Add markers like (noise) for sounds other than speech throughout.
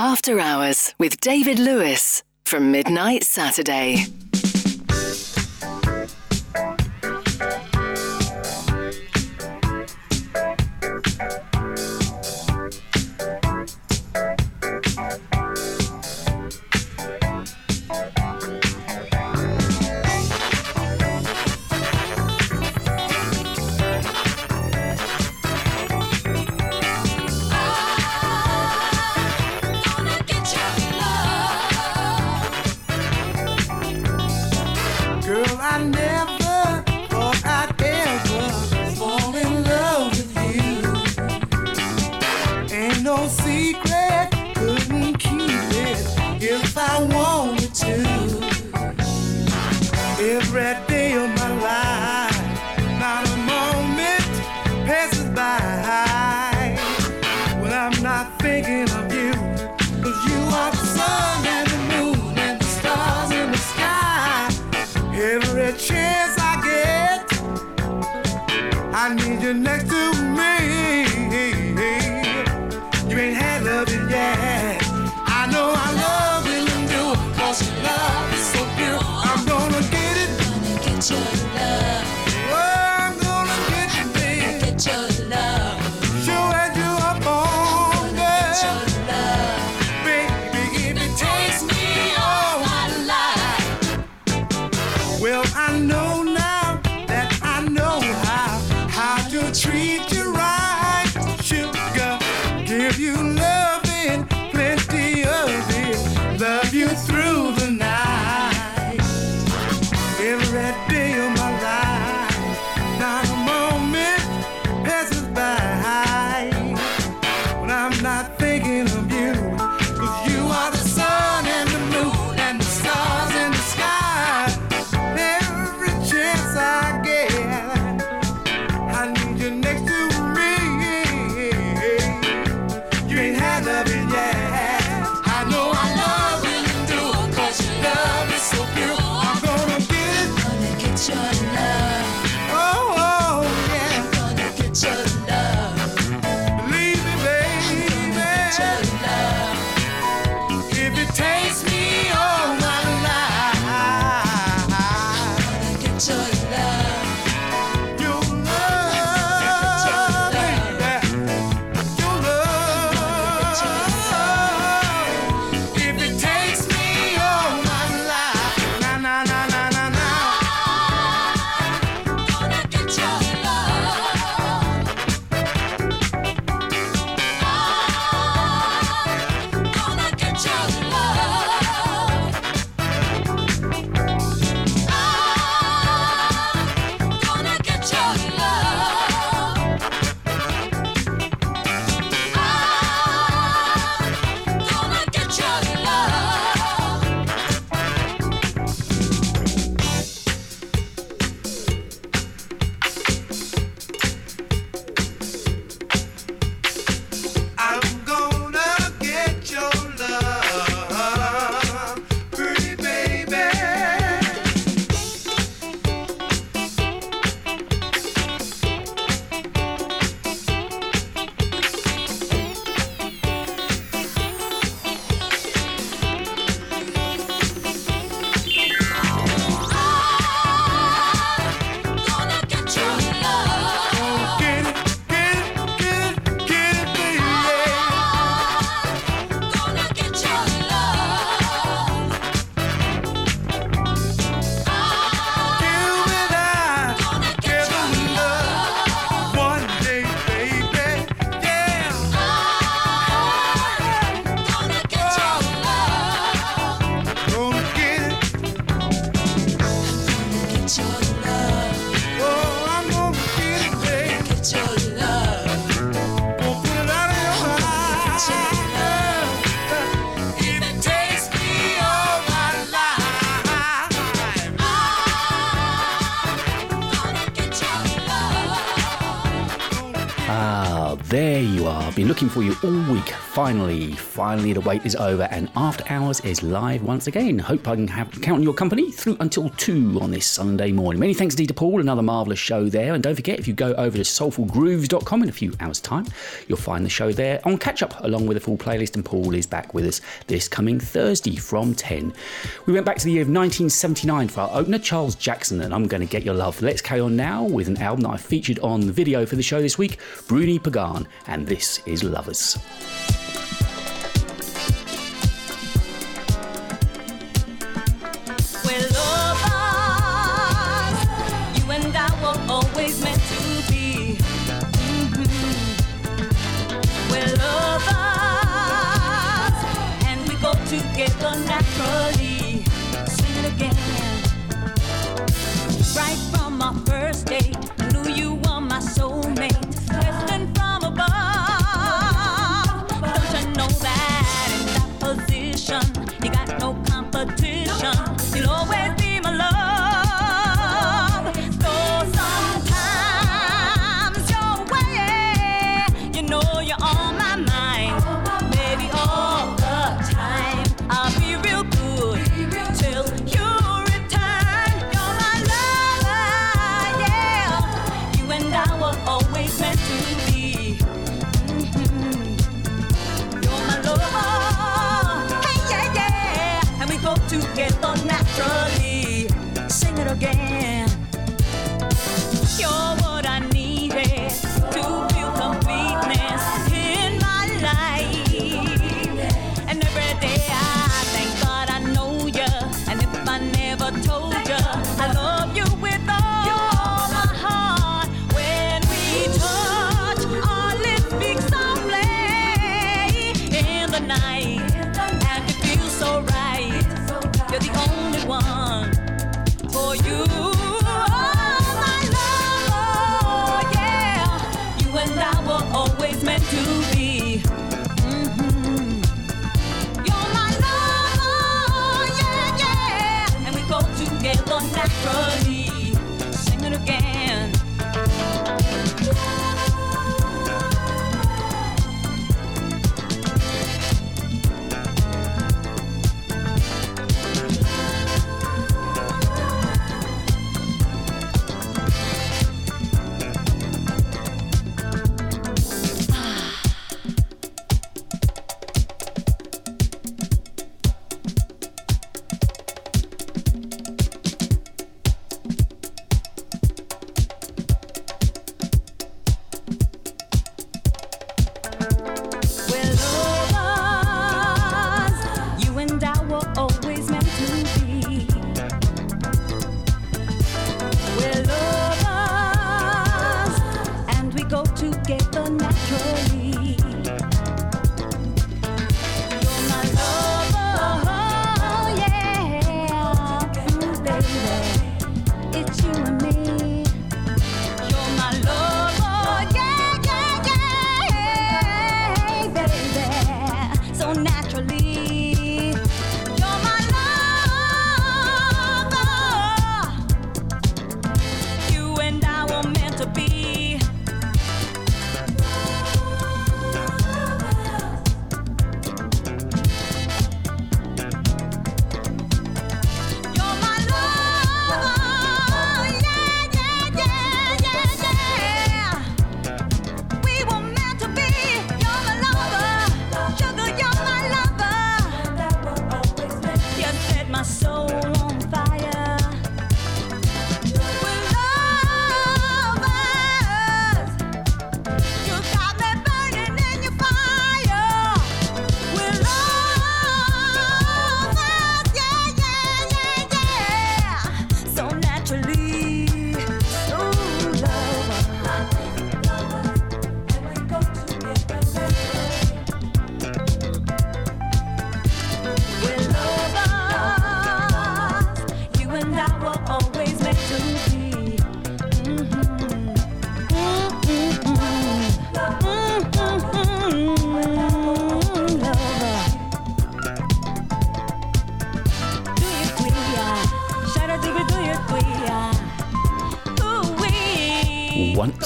After Hours with David Lewis from Midnight Saturday. Finally, finally, the wait is over, and After Hours is live once again. Hope I can have, count on your company through until 2 on this Sunday morning. Many thanks indeed to Paul, another marvellous show there. And don't forget, if you go over to soulfulgrooves.com in a few hours' time, you'll find the show there on catch up, along with a full playlist. And Paul is back with us this coming Thursday from 10. We went back to the year of 1979 for our opener, Charles Jackson, and I'm going to get your love. Let's carry on now with an album that I featured on the video for the show this week, Bruni Pagan, and this is Lovers.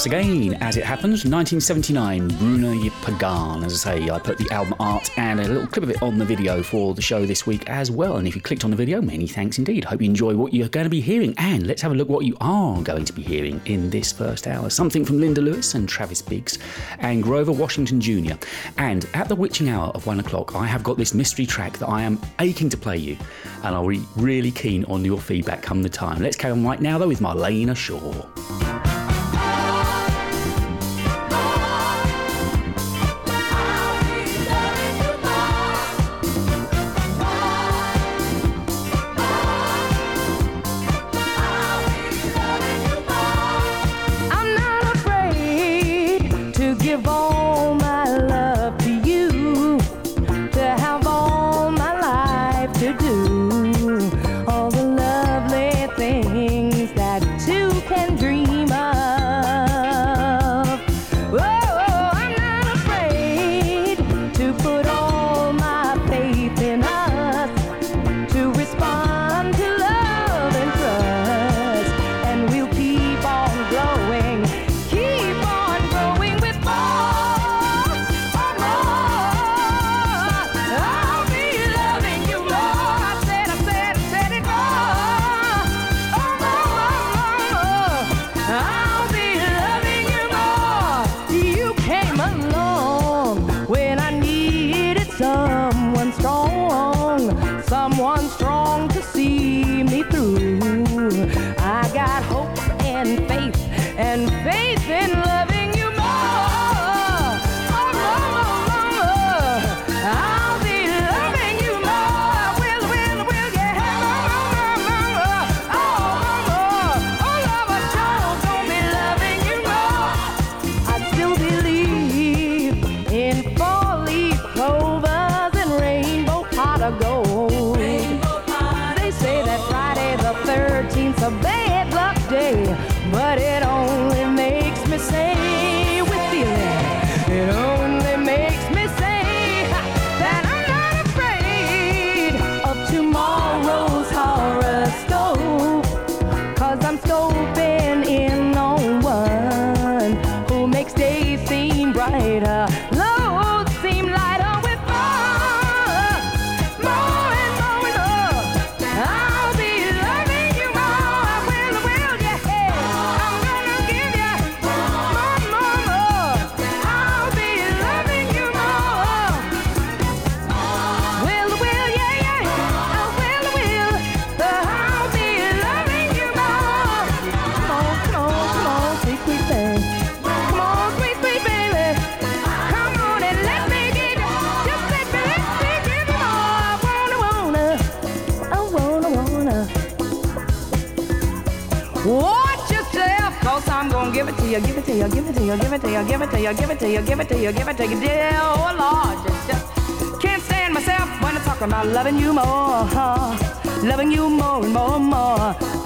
Once again, as it happens, 1979, Bruni Pagan. As I say, I put the album art and a little clip of it on the video for the show this week as well. And if you clicked on the video, many thanks indeed. Hope you enjoy what you're going to be hearing. And let's have a look what you are going to be hearing in this first hour. Something from Linda Lewis and Travis Biggs and Grover Washington Jr. And at the witching hour of one o'clock, I have got this mystery track that I am aching to play you. And I'll be really keen on your feedback come the time. Let's carry on right now, though, with Marlena Shaw. You, give it to you, give it to you, give it to you, give it to you, give it to you, dear, oh Lord, just, can't stand myself when I talk about loving you more, loving you more and more and more.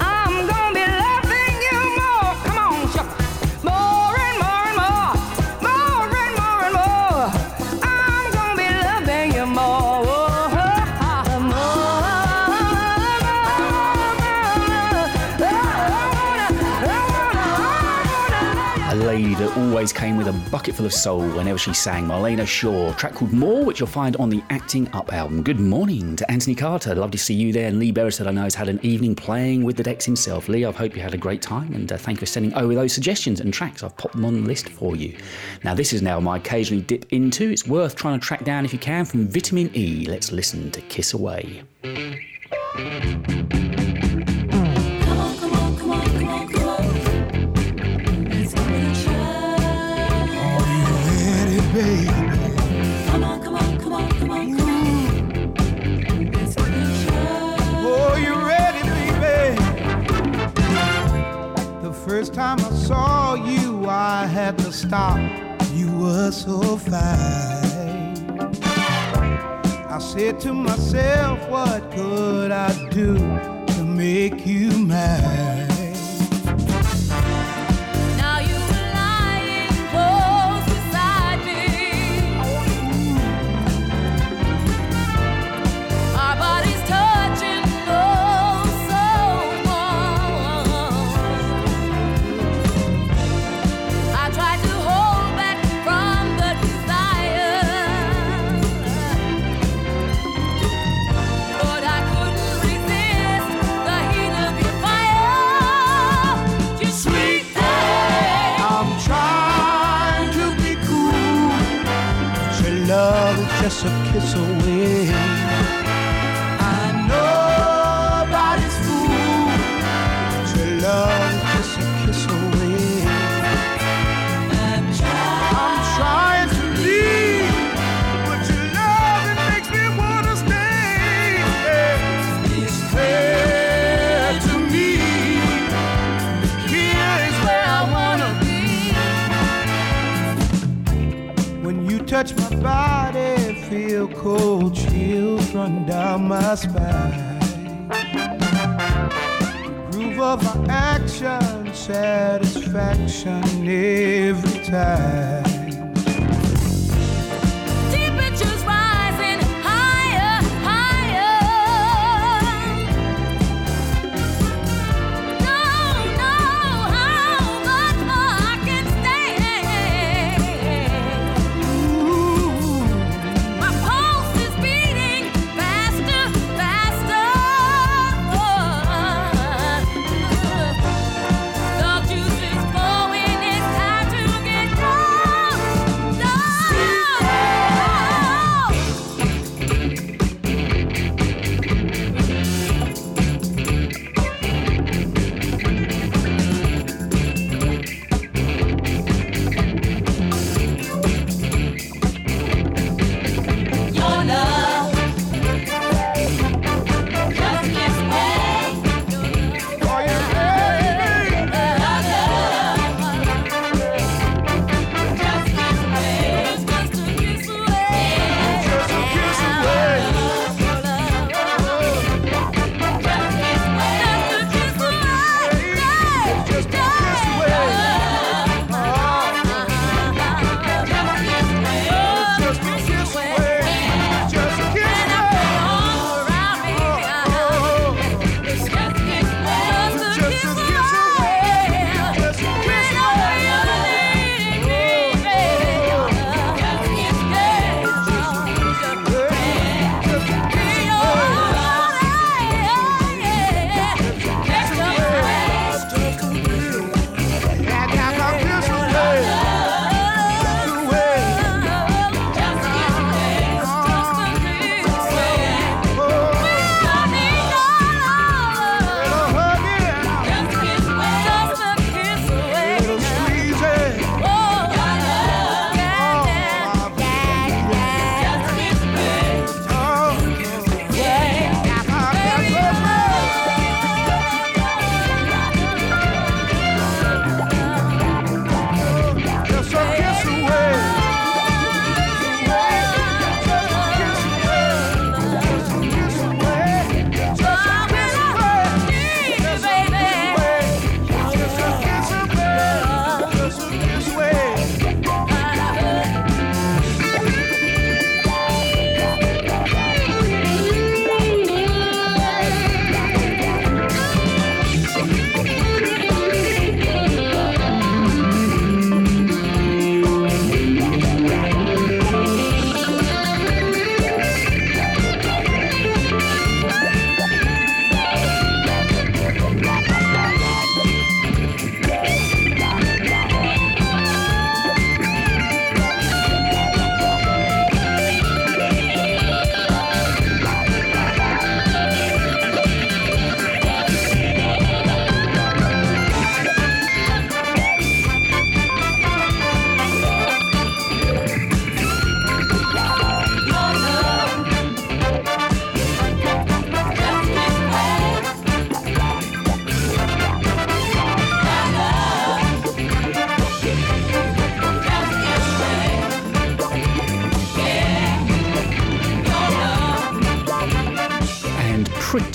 Always came with a bucket full of soul whenever she sang, Marlena Shaw. Track called More, which you'll find on the Acting Up album. Good morning to Anthony Carter. Love to see you there. And Lee Beresford, I know, has had an evening playing with the decks himself. Lee, I hope you had a great time and uh, thank you for sending over those suggestions and tracks. I've popped them on the list for you. Now, this is now my occasionally dip into. It's worth trying to track down if you can from Vitamin E. Let's listen to Kiss Away. First time I saw you, I had to stop. You were so fine. I said to myself, what could I do to make you mine? Cold chills run down my spine. The Groove of our action, satisfaction every time.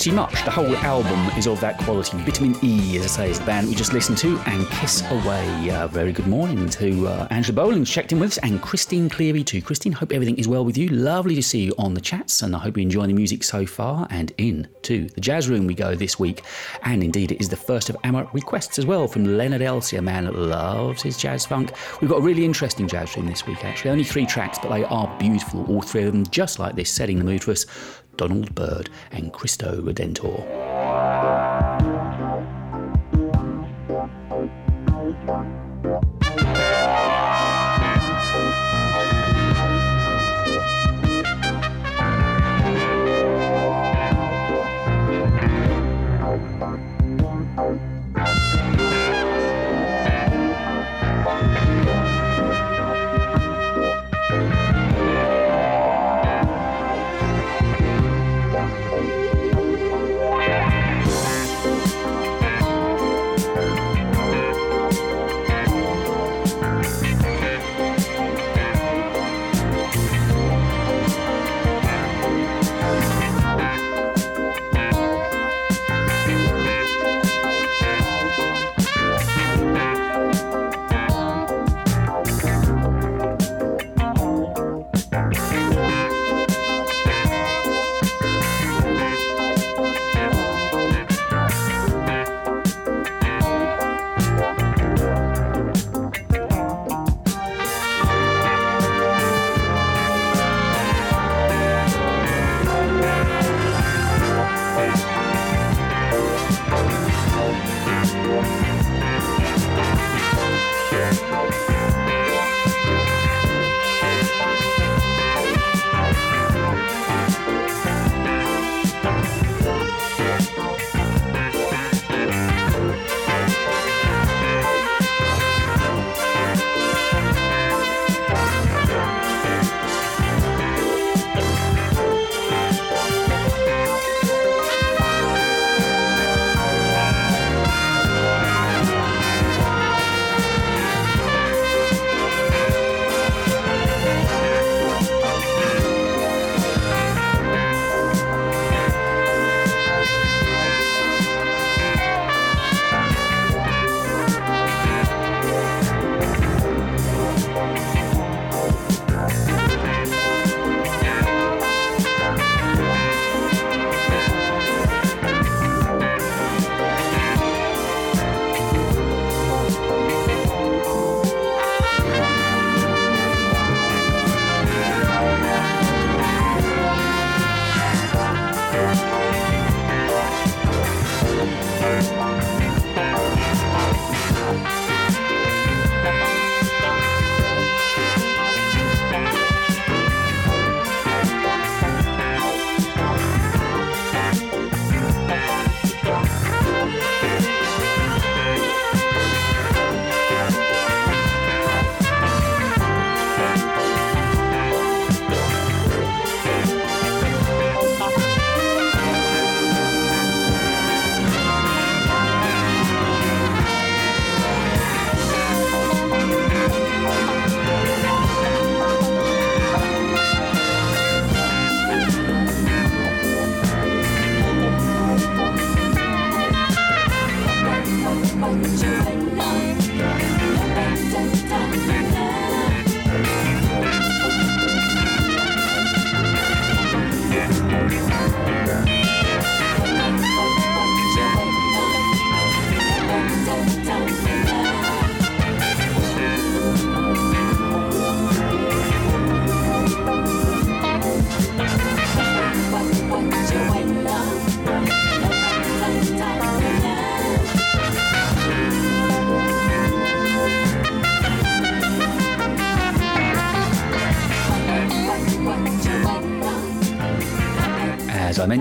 Pretty much the whole album is of that quality. Vitamin E, as I say, is the band we just listened to, and Kiss Away. Uh, very good morning to uh, Angela Bowling, checked in with us, and Christine Cleary too. Christine, hope everything is well with you. Lovely to see you on the chats, and I hope you enjoy the music so far. And in to the jazz room we go this week. And indeed, it is the first of our requests as well from Leonard Elsie, a man that loves his jazz funk. We've got a really interesting jazz room this week, actually. Only three tracks, but they are beautiful, all three of them, just like this, setting the mood for us. Donald Byrd and Cristo Redentor.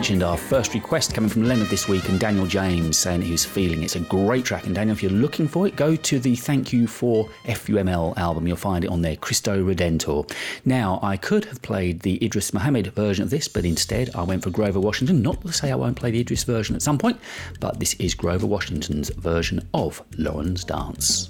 Mentioned, our first request coming from Leonard this week and Daniel James saying he was feeling it's a great track. And Daniel, if you're looking for it, go to the Thank You for FUML album. You'll find it on there, Cristo Redentor. Now, I could have played the Idris Muhammad version of this, but instead I went for Grover Washington. Not to say I won't play the Idris version at some point, but this is Grover Washington's version of Loran's Dance.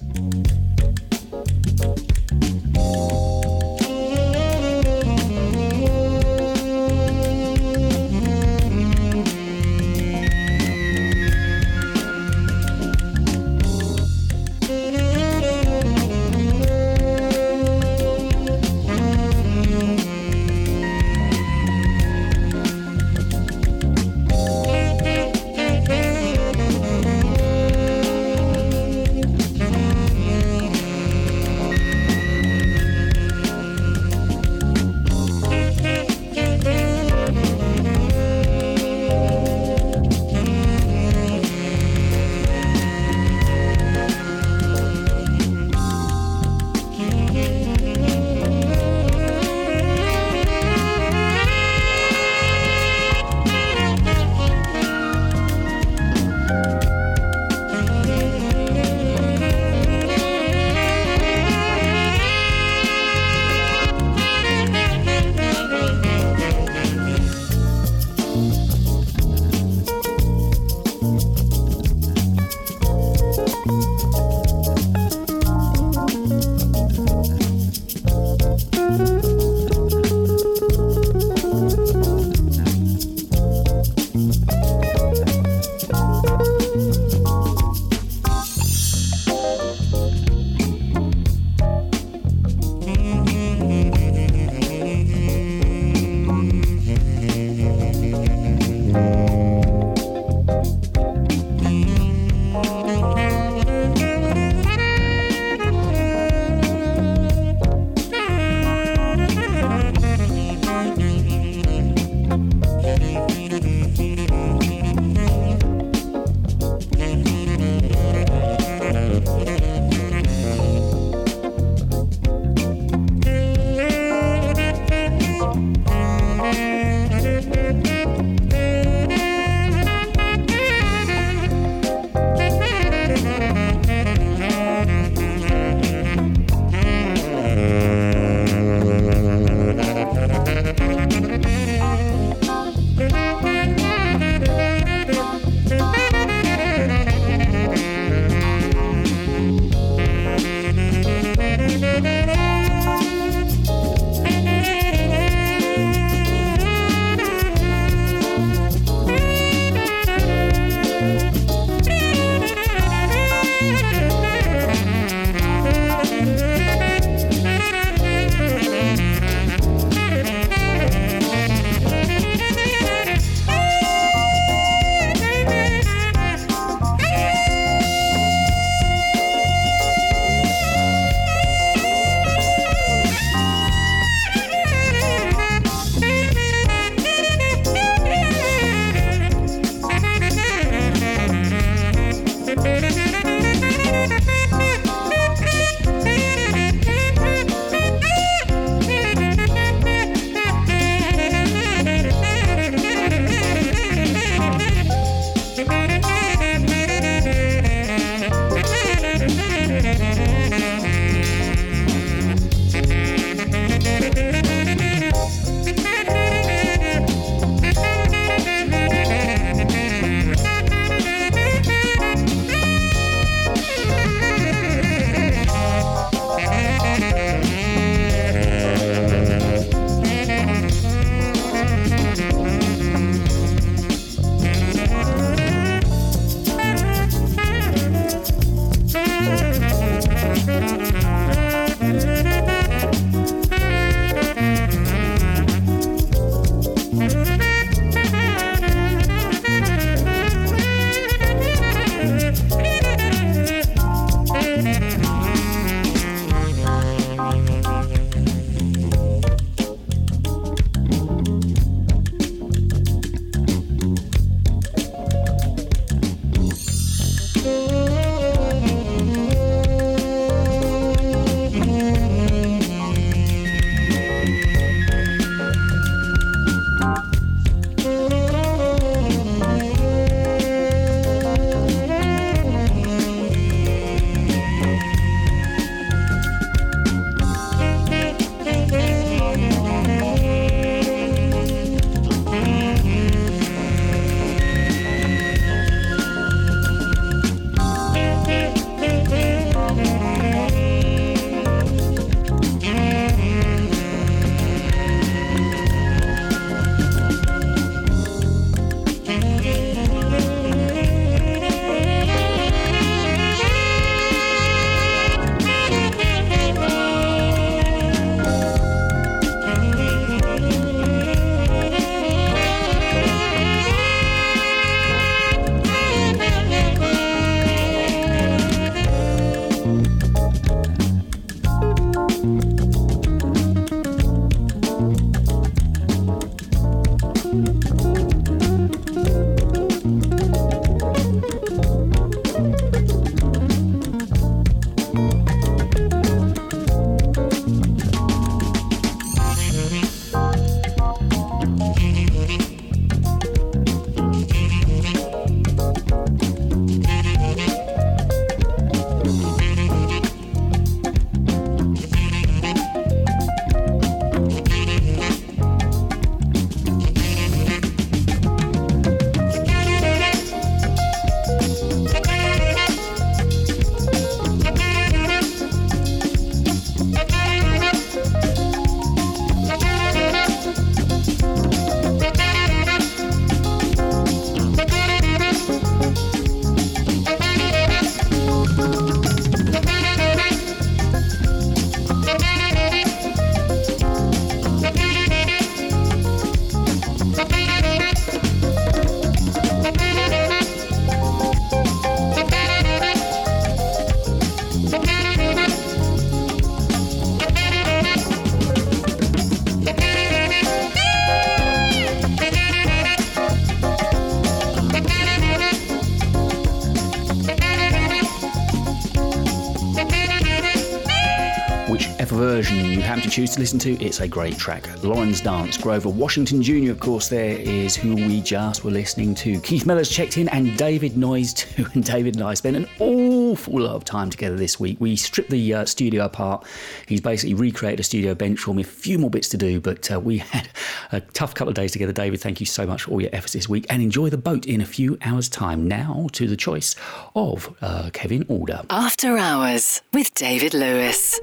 Choose to listen to, it's a great track. Loran's Dance, Grover Washington Jr., of course, there is who we just were listening to. Keith Miller's checked in and David Noyes (laughs) too. And David and I spent an awful lot of time together this week. We stripped the uh, studio apart. He's basically recreated a studio bench for me. A few more bits to do, but uh, we (laughs) had a tough couple of days together. David, thank you so much for all your efforts this week and enjoy the boat in a few hours' time. Now to the choice of uh, Kevin Alder. After Hours with David Lewis.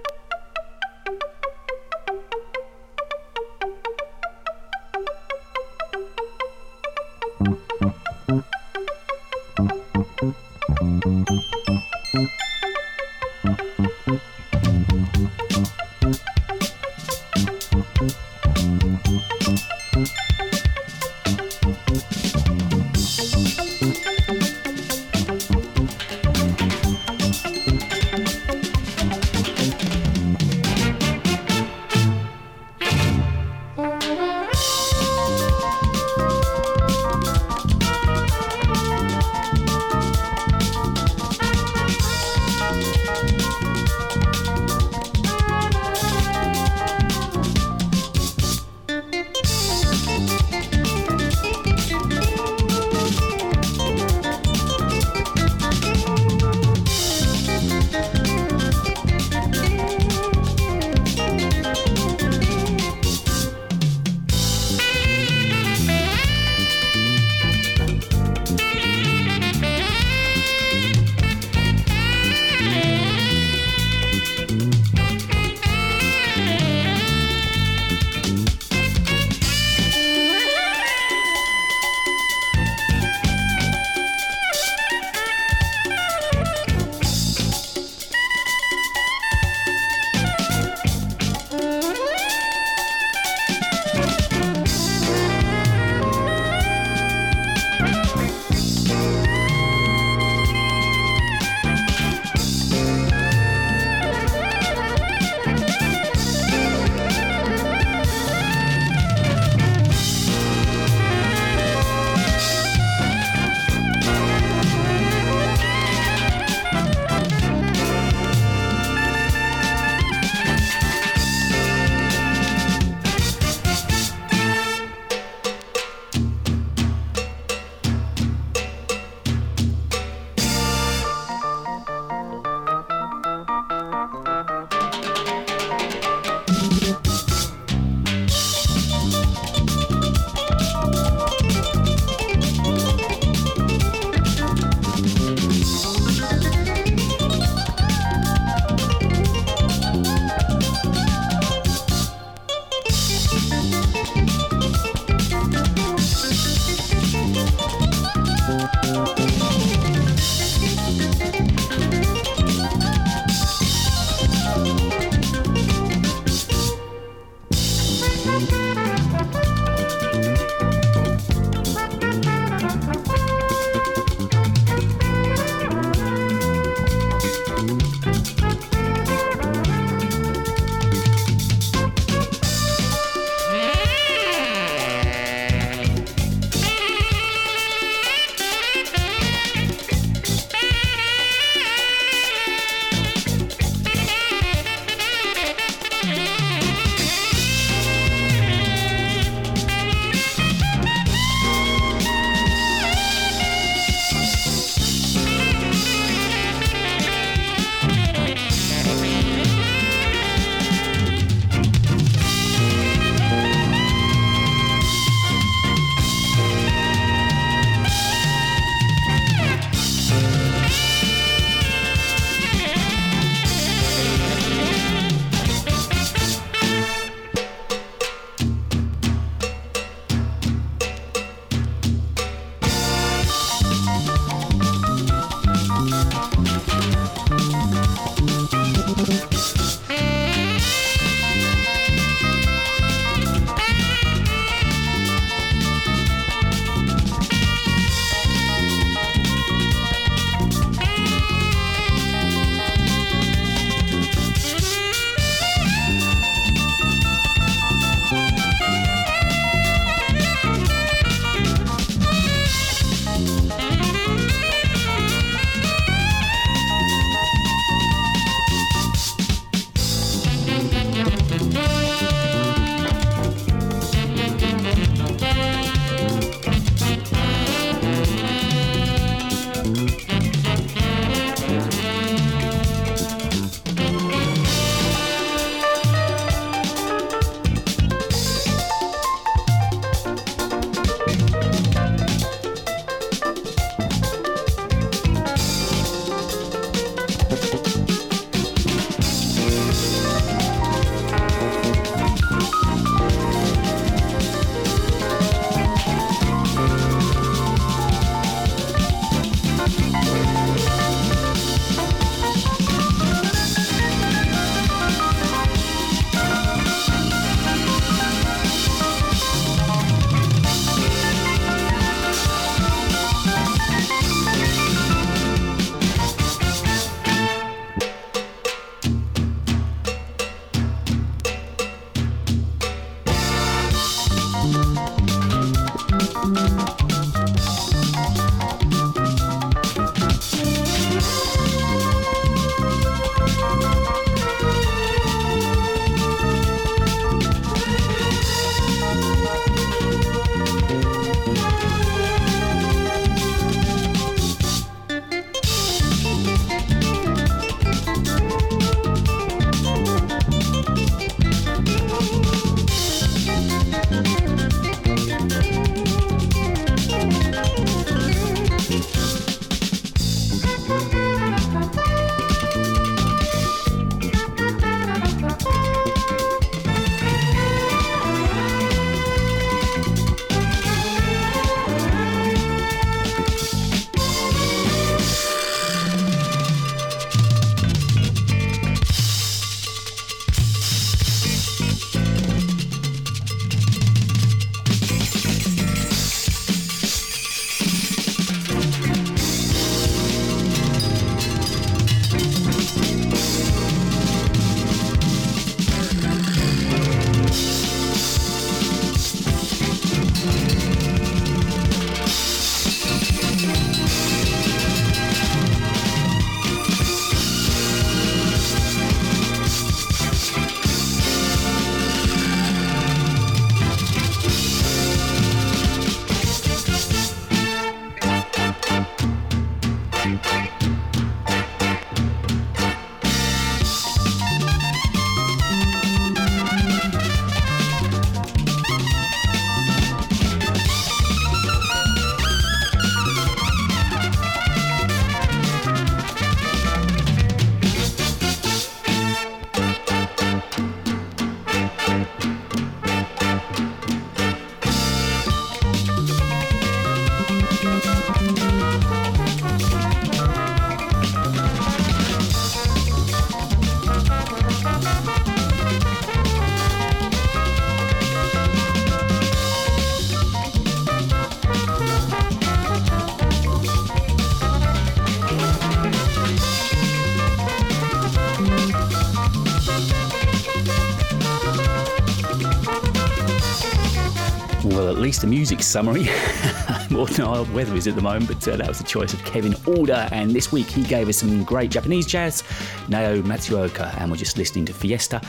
A music summary. (laughs) More than our weather is at the moment, but uh, that was the choice of Kevin Order. And this week he gave us some great Japanese jazz, Nao Matsuoka, and we're just listening to Fiesta.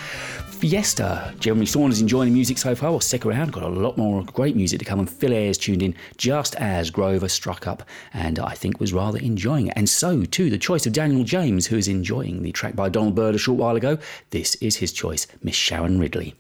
Fiesta. Jeremy Saunders enjoying the music so far. Well, stick around, got a lot more great music to come. And Phil Ayres tuned in just as Grover struck up, and I think was rather enjoying it. And so, too, the choice of Daniel James, who is enjoying the track by Donald Byrd a short while ago. This is his choice, Miss Sharon Ridley.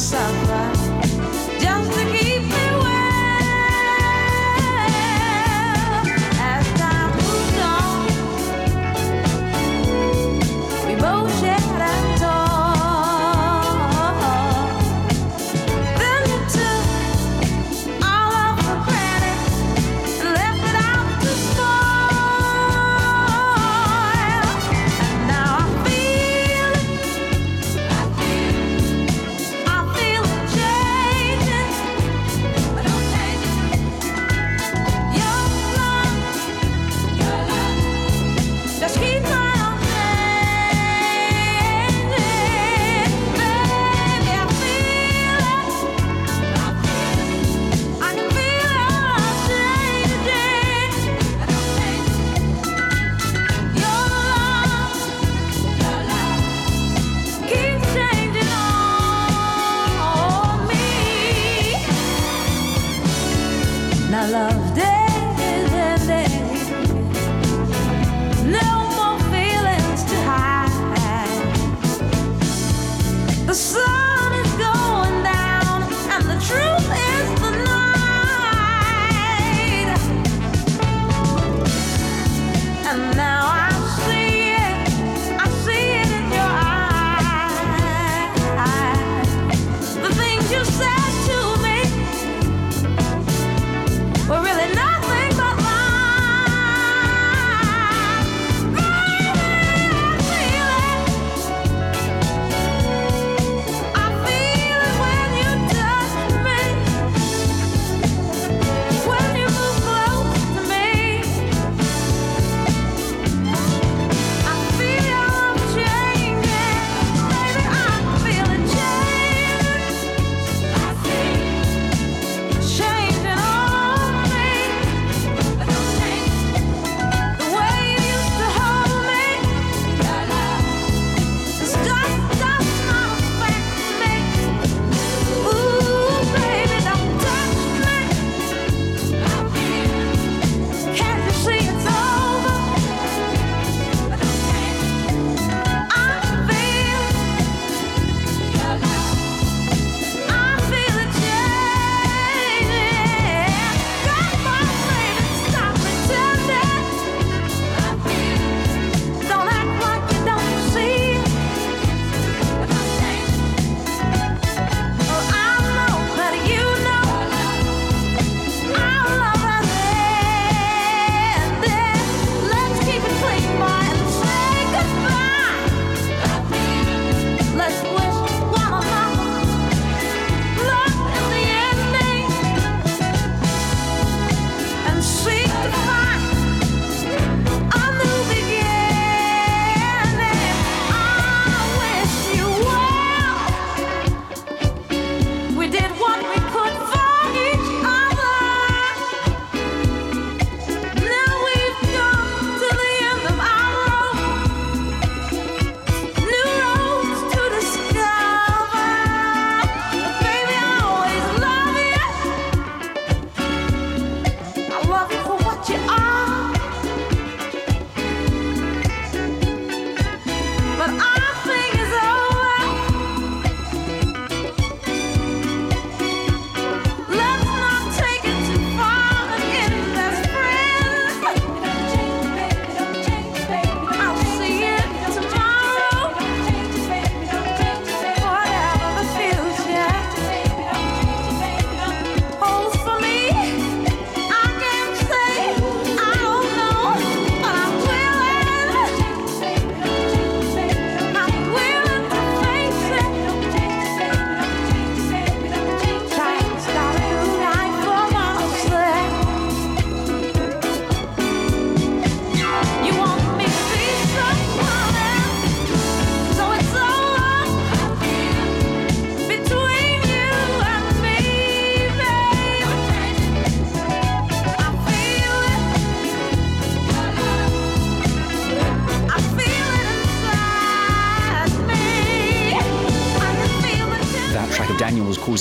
To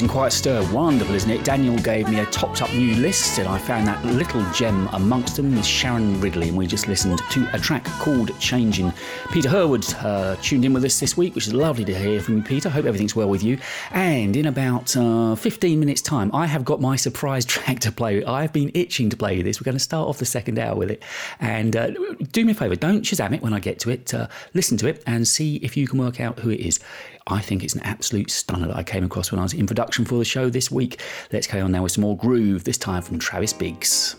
quite a stir. Wonderful, isn't it? Daniel gave me a topped up new list, and I found that little gem amongst them is Sharon Ridley, and we just listened to a track called Changing. Peter Herwood uh, tuned in with us this week, which is lovely to hear from you, Peter. Hope everything's well with you. And in about uh, 15 minutes' time, I have got my surprise (laughs) track to play. I've been itching to play this. We're going to start off the second hour with it. And uh, do me a favour, don't Shazam it when I get to it. Uh, listen to it and see if you can work out who it is. I think it's an absolute stunner that I came across when I was in production for the show this week. Let's carry on now with some more groove, this time from Travis Biggs.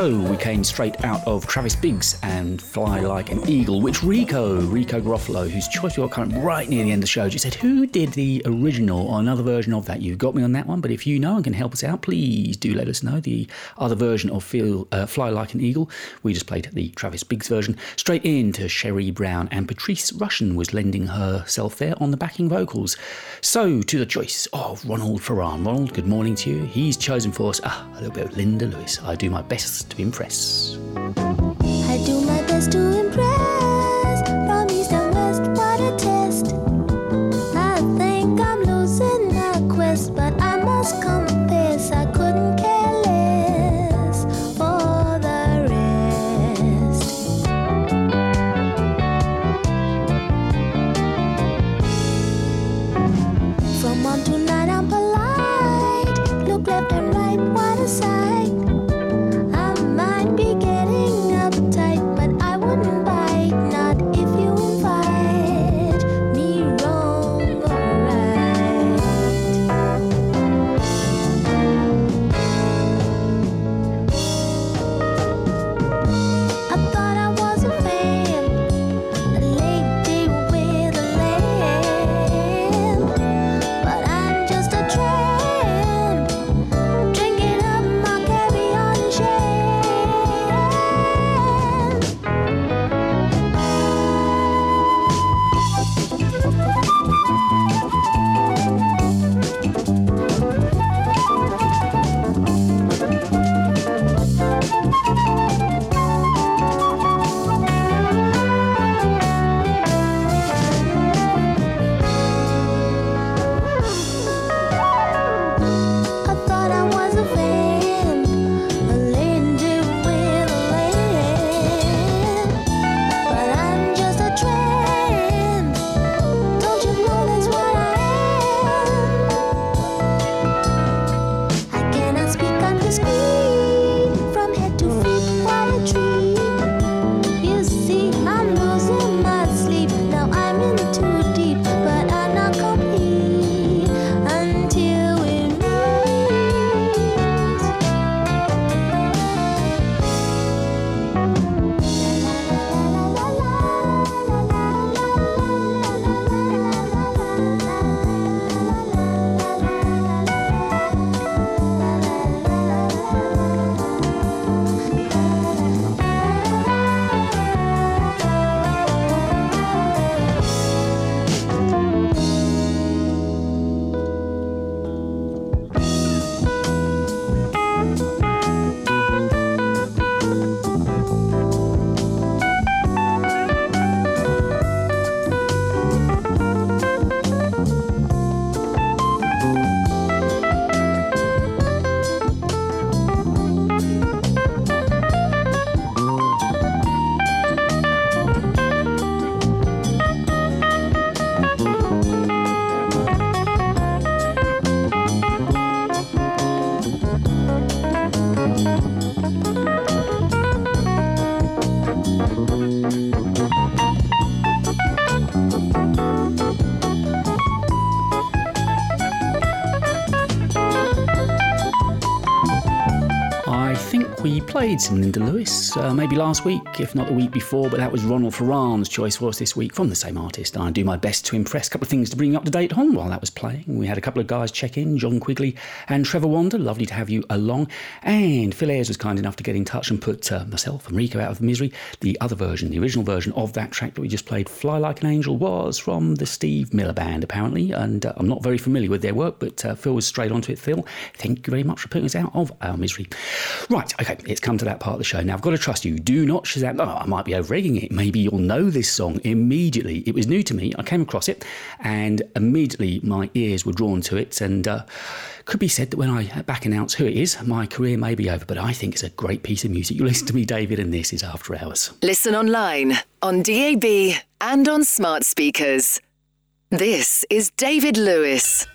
So we came straight out of Travis Biggs and Fly Like an Eagle, which Rico, Rico Groffalo, whose choice we got coming right near the end of the show, just said, Who did the original or another version of that? You got me on that one, but if you know and can help us out, please do let us know the other version of Feel, uh, Fly Like an Eagle. We just played the Travis Biggs version. Straight into Sheree Brown and Patrice Rushen was lending herself there on the backing vocals. So to the choice of Ronald Ferran. Ronald, good morning to you. He's chosen for us. Ah, a little bit of Linda Lewis. I do my best to impress. Some Linda Lewis, uh, maybe last week, if not the week before, but that was Ronald Ferran's choice for us this week from the same artist. I do my best to impress. A couple of things to bring you up to date on while that was playing. We had a couple of guys check in, John Quigley and Trevor Wander. Lovely to have you along. And Phil Ayres was kind enough to get in touch and put uh, myself and Rico out of misery. The other version, the original version of that track that we just played, Fly Like an Angel, was from the Steve Miller Band, apparently. And uh, I'm not very familiar with their work, but uh, Phil was straight onto it. Phil, thank you very much for putting us out of our misery. Right, okay, it's come to that part of the show. Now, I've got to trust you. Do not Shazam. Oh, I might be over egging it. Maybe you'll know this song immediately. It was new to me. I came across it, and immediately my ears were drawn to it. And uh, could be said that when I back announce who it is, my career may be over. But I think it's a great piece of music. You listen to me, David, and this is After Hours. Listen online, on DAB, and on smart speakers. This is David Lewis.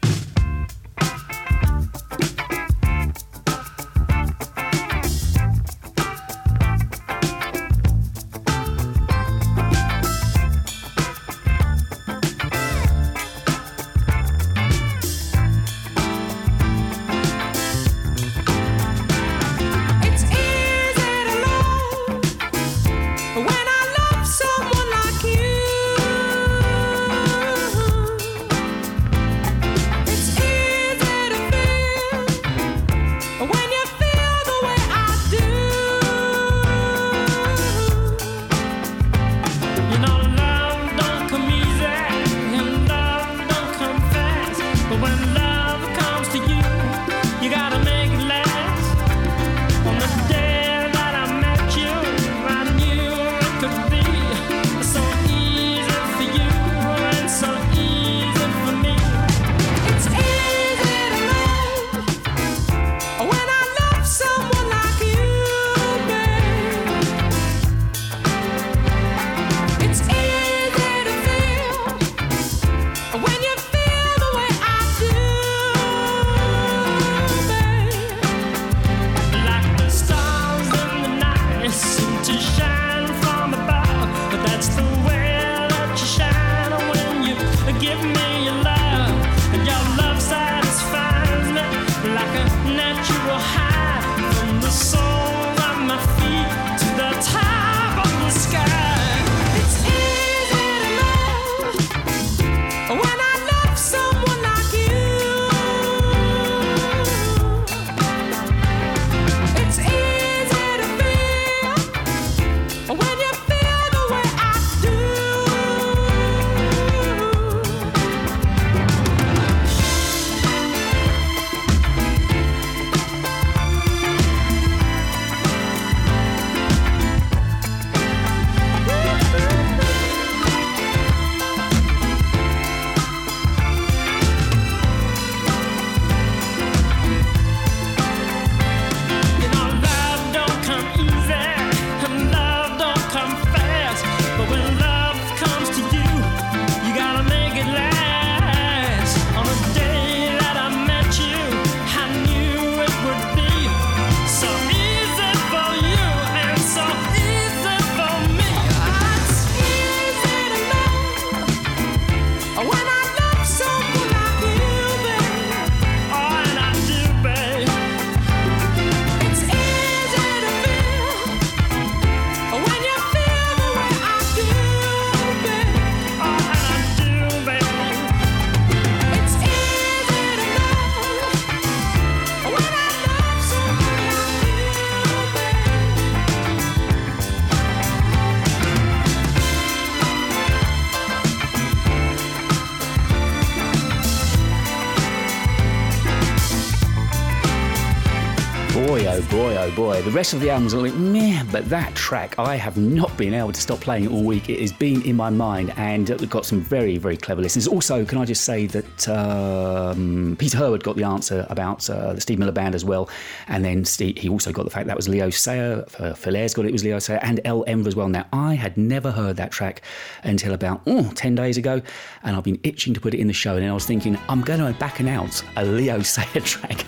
The rest of the album's a like meh, but that track I have not been able to stop playing all week. It has been in my mind and we've got some very, very clever listeners. Also, can I just say that um, Peter Herwood got the answer about uh, the Steve Miller Band as well. And then Steve, he also got the fact that was Leo Sayer. Uh, Philaire's got it, it was Leo Sayer and El Enver as well. Now, I had never heard that track until about oh, 10 days ago, and I've been itching to put it in the show. And then I was thinking, I'm going to back announce a Leo (laughs) Sayer track.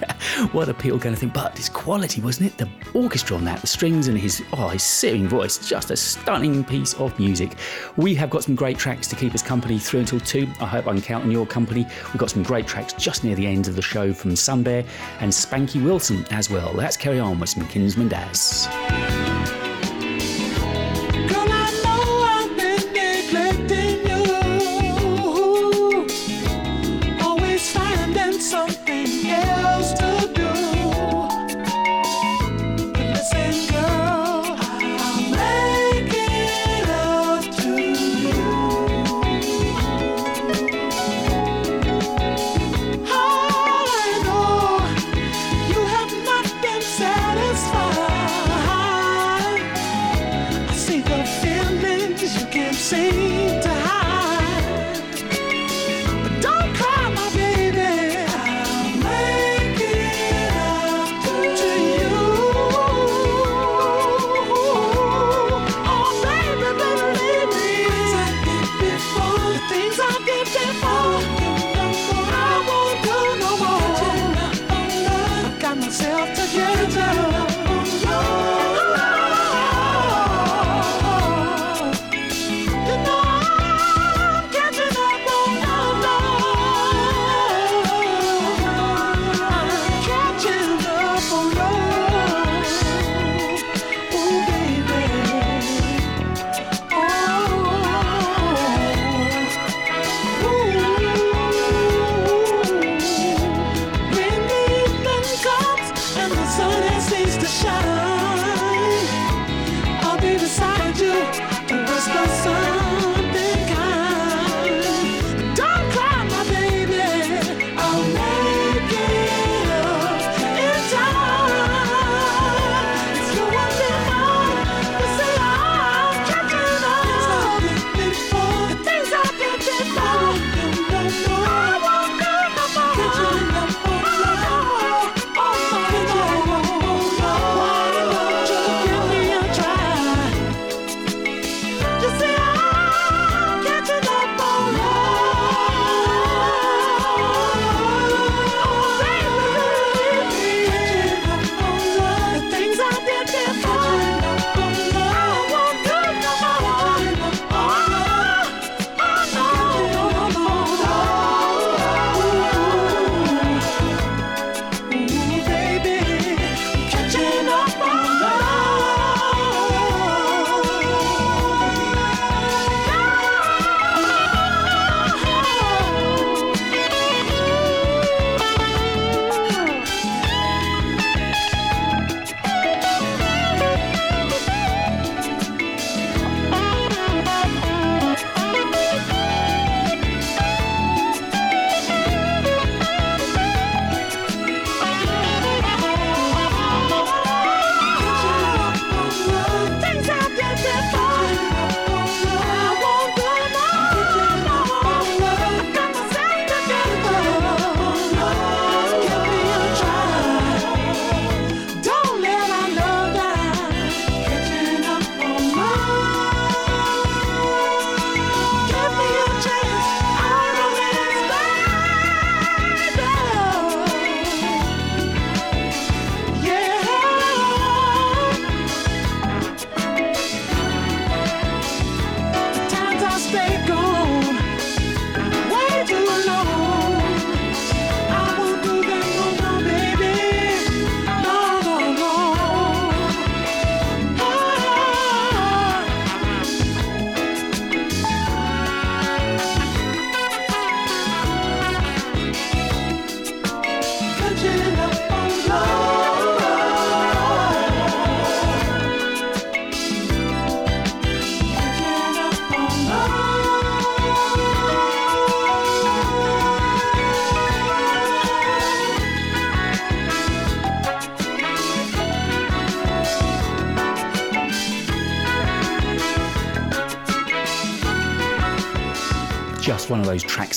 what are people going to think? But it's quality, wasn't it? The orchestra on that, the strings and his oh his searing voice, just a stunning piece of music. We have got some great tracks to keep us company through until two. I hope I can count on your company. We've got some great tracks just near the end of the show from Sunbear and Spanky Wilson as well. Let's carry on with some Kinsman Dazz.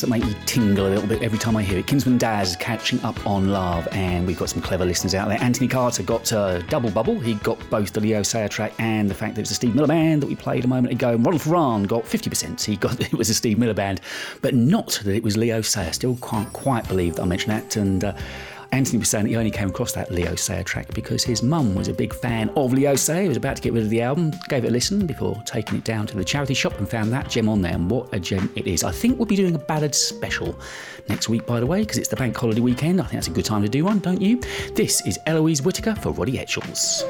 That make me tingle a little bit every time I hear it. Kinsman Dazz catching up on love, and we've got some clever listeners out there. Anthony Carter got a double bubble. He got both the Leo Sayer track and the fact that it's a Steve Miller band that we played a moment ago. Ronald Ferran got 50%. He got (laughs) it was a Steve Miller band, but not that it was Leo Sayer. Still can't quite believe that I mentioned that. And uh, Anthony was saying that he only came across that Leo Sayer track because his mum was a big fan of Leo Sayer. He was about to get rid of the album, gave it a listen before taking it down to the charity shop and found that gem on there. And what a gem it is. I think we'll be doing a ballad special next week, by the way, because it's the bank holiday weekend. I think that's a good time to do one, don't you? This is Eloise Whitaker for Roddy Etchells.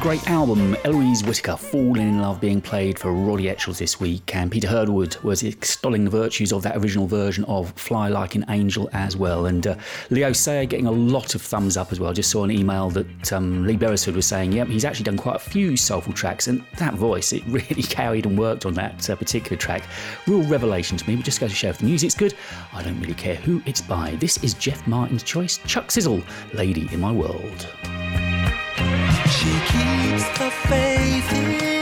Great album. Eloise Whitaker, Falling in Love, being played for Roddy Etchells this week. And Peter Herdwood was extolling the virtues of that original version of Fly Like an Angel as well. And uh, Leo Sayer getting a lot of thumbs up as well. Just saw an email that um, Lee Beresford was saying, yep, he's actually done quite a few soulful tracks. And that voice, it (laughs) really carried and worked on that uh, particular track. Real revelation to me, but just go to show if the music's good, I don't really care who it's by. This is Jeff Martin's choice, Chuck Cissel, Lady in My World. She keeps the faith in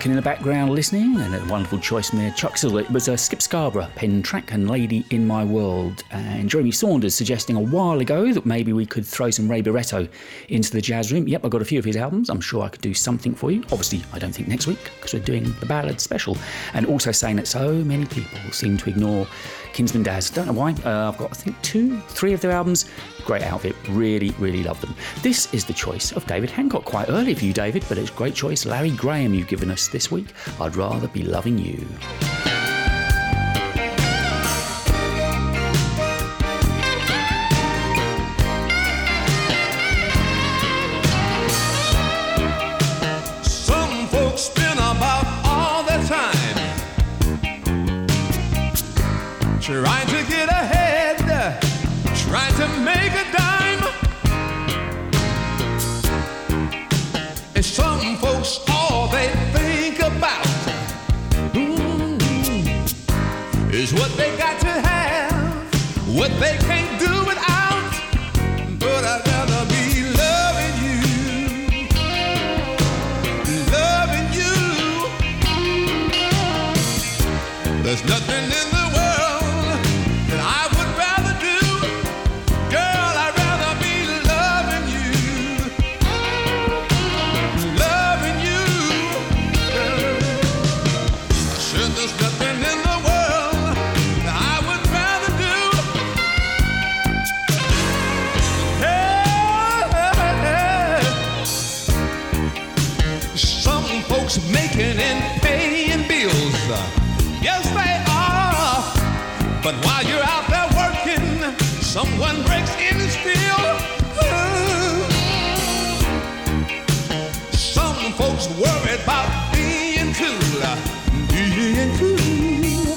lurking in the background listening, and a wonderful choice there. Chuck Silver, it was a Skip Scarborough, Pen Track and Lady in My World. Uh, and Jeremy Saunders suggesting a while ago that maybe we could throw some Ray Barretto into the jazz room. Yep, I've got a few of his albums. I'm sure I could do something for you. Obviously, I don't think next week because we're doing the ballad special. And also saying that so many people seem to ignore Kinsman Dazz. Don't know why. Uh, I've got, I think, two, three of their albums. Great outfit. Really, really love them. This is the choice of David Hancock. Quite early for you, David, but it's great choice. Larry Graham, you've given us this week. I'd rather be loving you. Trying to get ahead, trying to make a dime. And some folks, all they think about mm, is what they got to have, what they can't someone breaks in and steals. Some folks worried about being cool, being cool,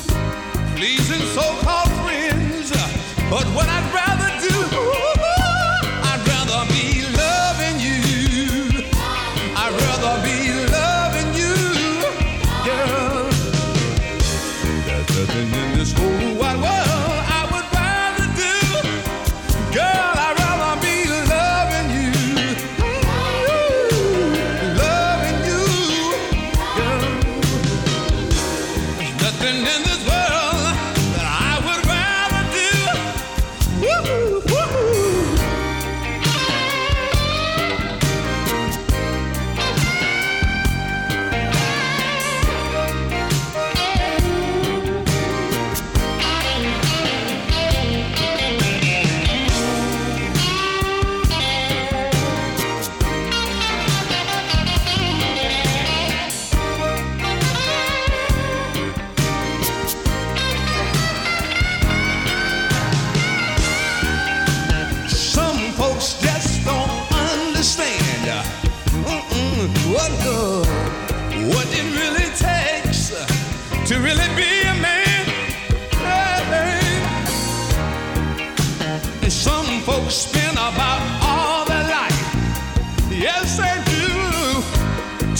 pleasing so-called friends. But what I'd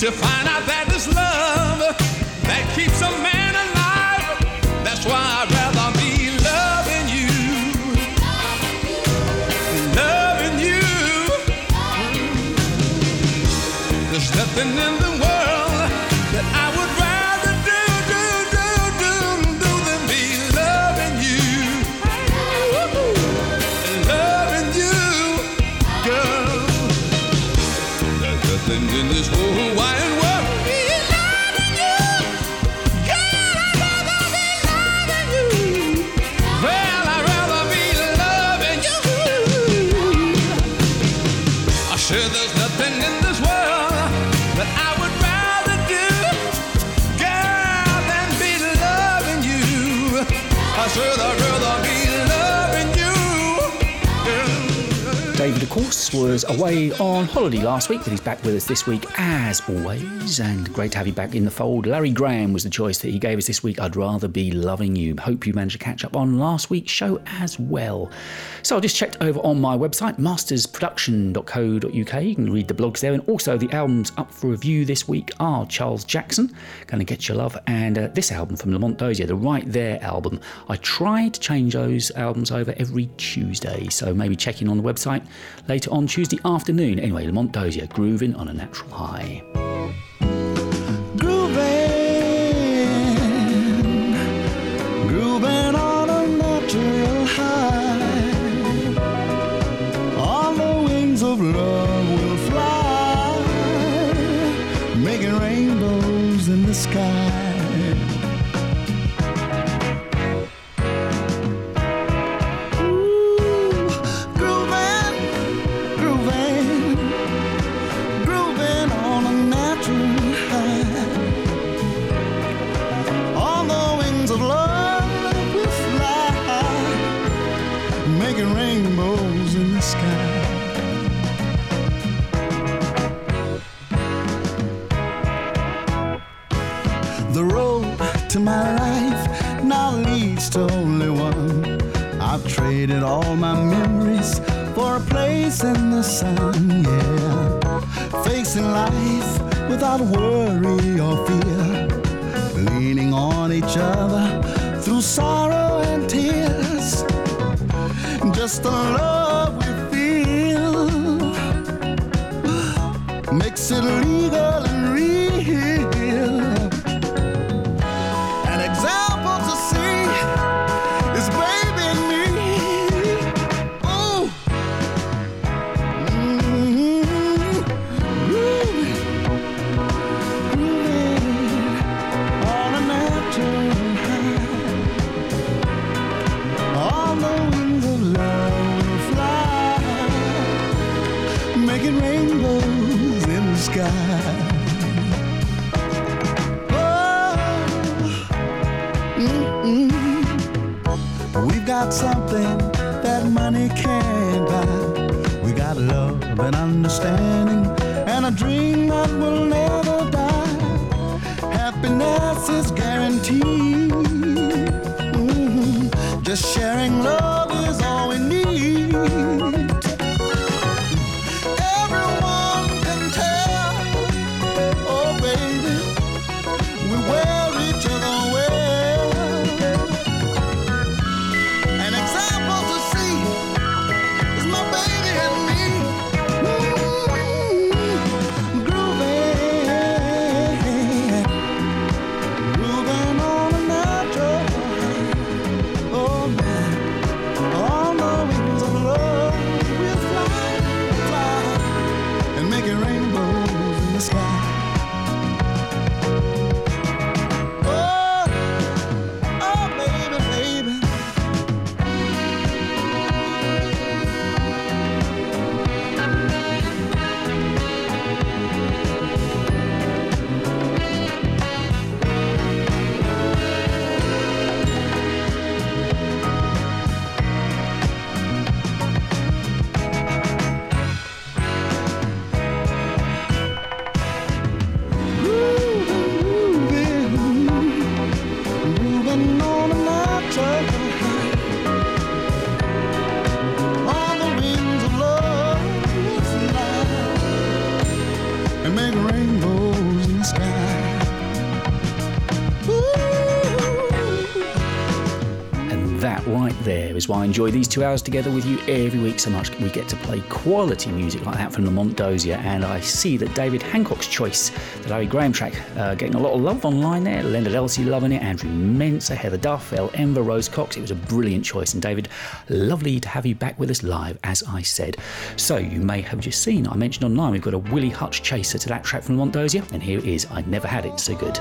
to find out that it's love that keeps a man alive. That's why I'd rather be loving you loving you. There's nothing in the world that I would rather do, do, do, do, do than be loving you. Loving you, girl. There's nothing in this world. Course, was away on holiday last week, but he's back with us this week as always. And great to have you back in the fold. Larry Graham was the choice that he gave us this week. I'd rather be loving you. Hope you managed to catch up on last week's show as well. So I just checked over on my website, mastersproduction.co.uk. You can read the blogs there. And also, the albums up for review this week are Charles Jackson, Gonna Get Your Love, and uh, this album from Lamont Dozier, the Right There album. I try to change those albums over every Tuesday, so maybe check in on the website later on Tuesday afternoon. Anyway, Lamont Dozier, grooving on a natural high. grooving, grooving on a natural high. On the wings of love we'll fly, making rainbows in the sky. My life now leads to only one. I've traded all my memories for a place in the sun, yeah. Facing life without worry or fear leaning on each other through sorrow and tears. Just the love is why I enjoy these two hours together with you every week so much. We get to play quality music like that from Lamont Dozier, and I see that David Hancock's choice, the Larry Graham track, uh, getting a lot of love online there. Leonard Elsey loving it, Andrew Mensah, Heather Duff, El Enver, Rose Cox. It was a brilliant choice, and David, lovely to have you back with us live, as I said. So you may have just seen, I mentioned online, we've got a Willie Hutch chaser to that track from Lamont Dozier, and here it is. I never had it so good.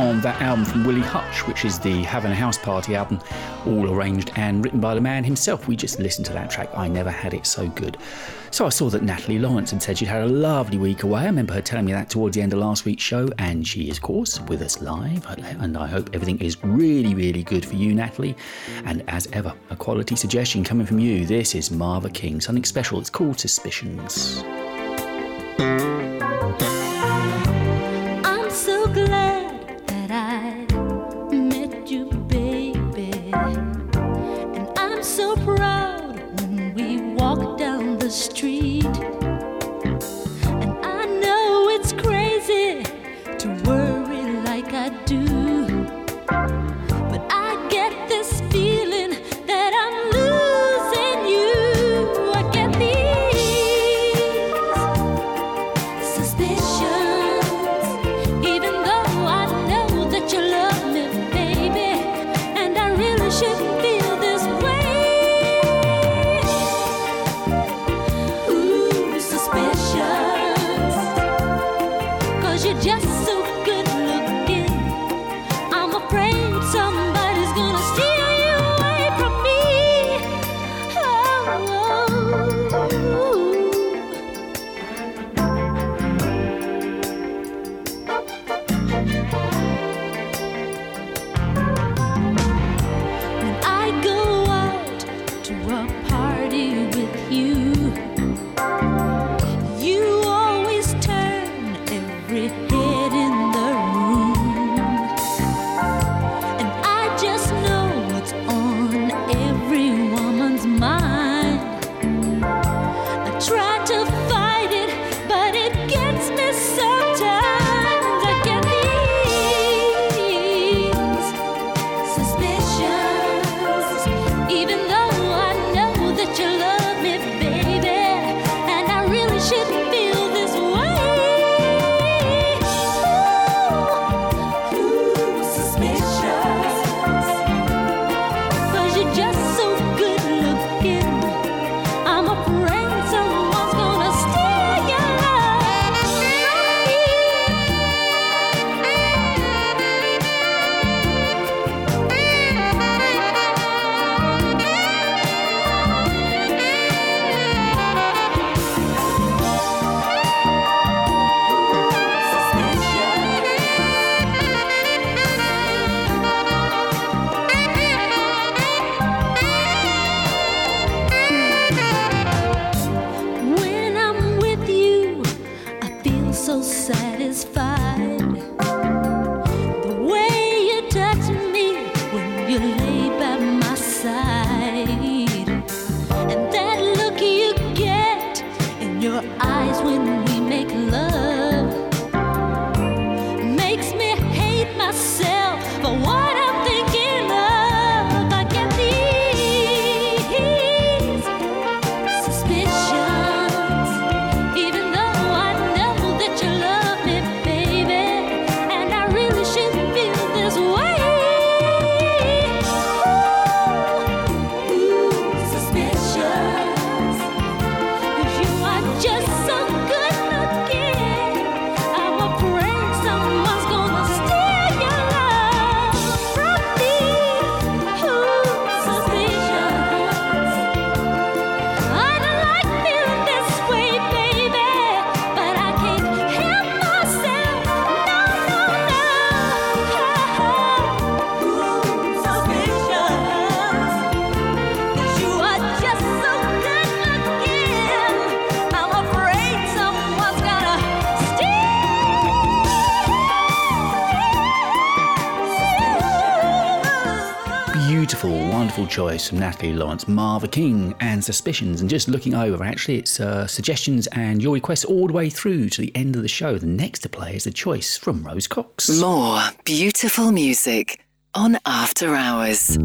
on that album from Willie Hutch, which is the Having a House Party album, all arranged and written by the man himself. We just listened to that track. I never had it so good. So I saw that Natalie Lawrence had said she'd had a lovely week away. I remember her telling me that towards the end of last week's show, and she is, of course, with us live. And I hope everything is really, really good for you, Natalie. And as ever, a quality suggestion coming from you. This is Marva King, something special. It's called Suspicions. Choice from Natalie Lawrence, Marva King, and Suspicions. And just looking over, actually, it's uh, suggestions and your requests all the way through to the end of the show. The next to play is a choice from Rose Cox. More beautiful music on After Hours.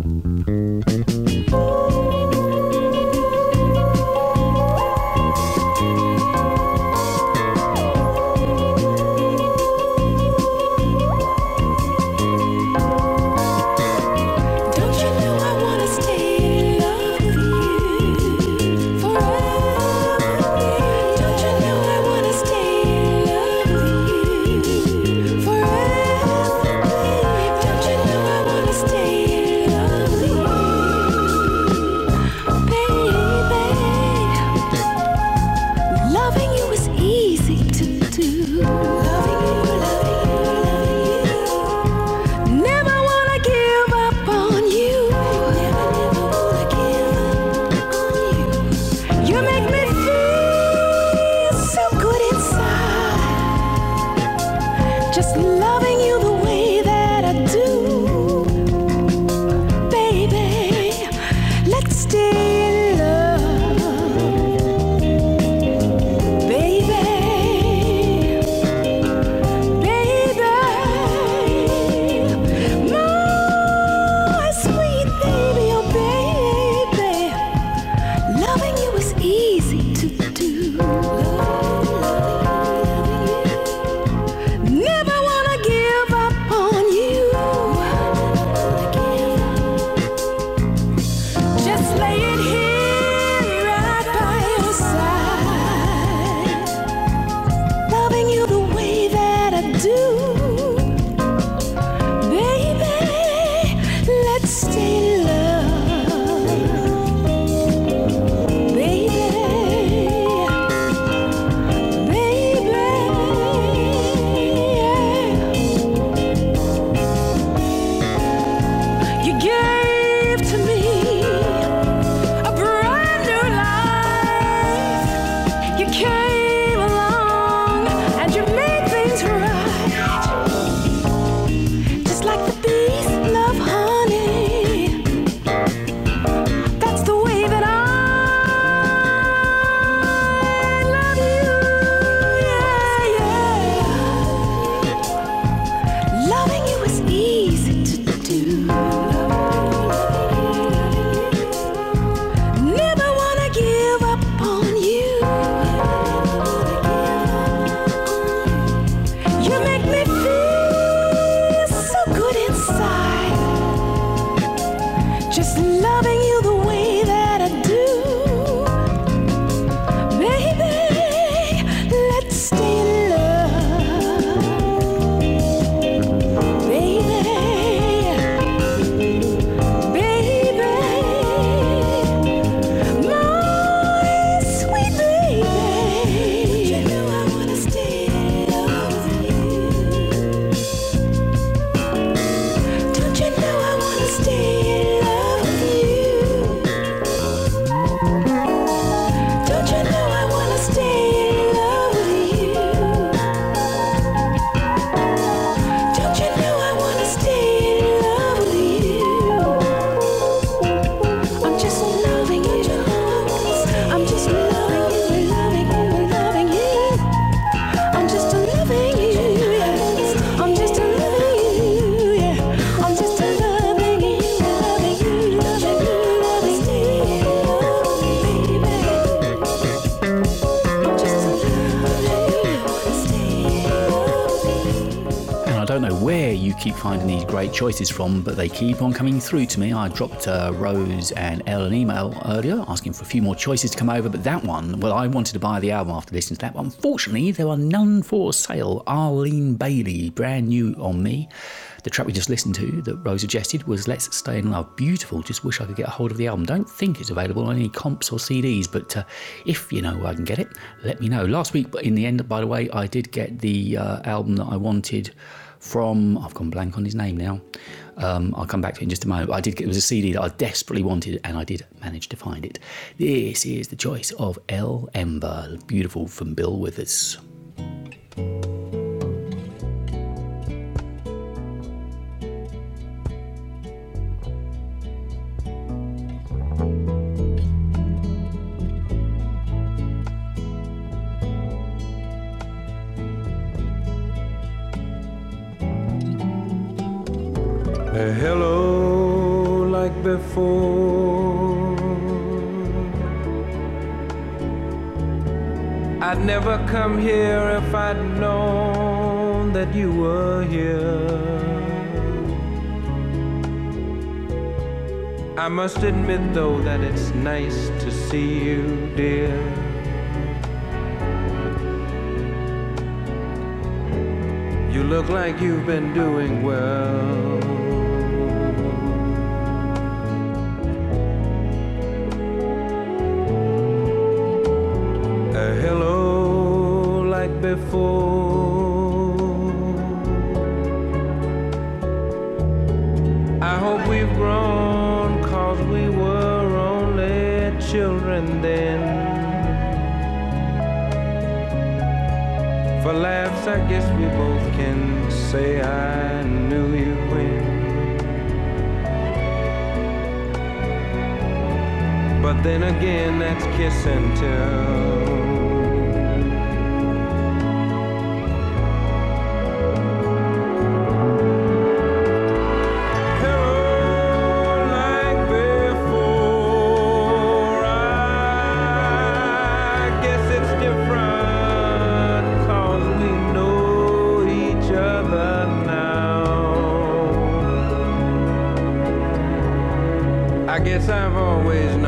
Choices from, but they keep on coming through to me. I dropped uh, Rose and Elle an email earlier asking for a few more choices to come over, but that one, well, I wanted to buy the album after listening to that one. Unfortunately, there are none for sale. Arlene Bailey, brand new on me. The track we just listened to that Rose suggested was Let's Stay in Love. Beautiful. Just wish I could get a hold of the album. Don't think it's available on any comps or CDs, but uh, if you know where I can get it, let me know. Last week, in the end, by the way, I did get the uh, album that I wanted from I've gone blank on his name now. Um, I'll come back to it in just a moment. I did get it was a CD that I desperately wanted, and I did manage to find it. This is the choice of El Ember, beautiful from Bill Withers. Come here if I'd known that you were here. I must admit, though, that it's nice to see you, dear. You look like you've been doing well. Before. I hope we've grown cause we were only children then. For laughs, I guess we both can say I knew you when. But then again, that's kiss and I've always known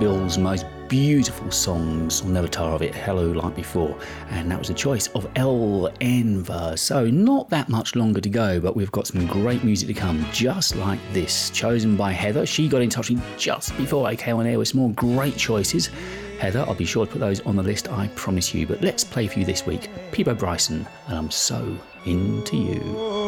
Bill's most beautiful songs, I'll never tire of it, Hello Like Before, and that was a choice of El Enver. So, not that much longer to go, but we've got some great music to come, just like this, chosen by Heather. She got in touch with just before I came on air with some more great choices. Heather, I'll be sure to put those on the list, I promise you. But let's play for you this week Peabo Bryson, and I'm so into you.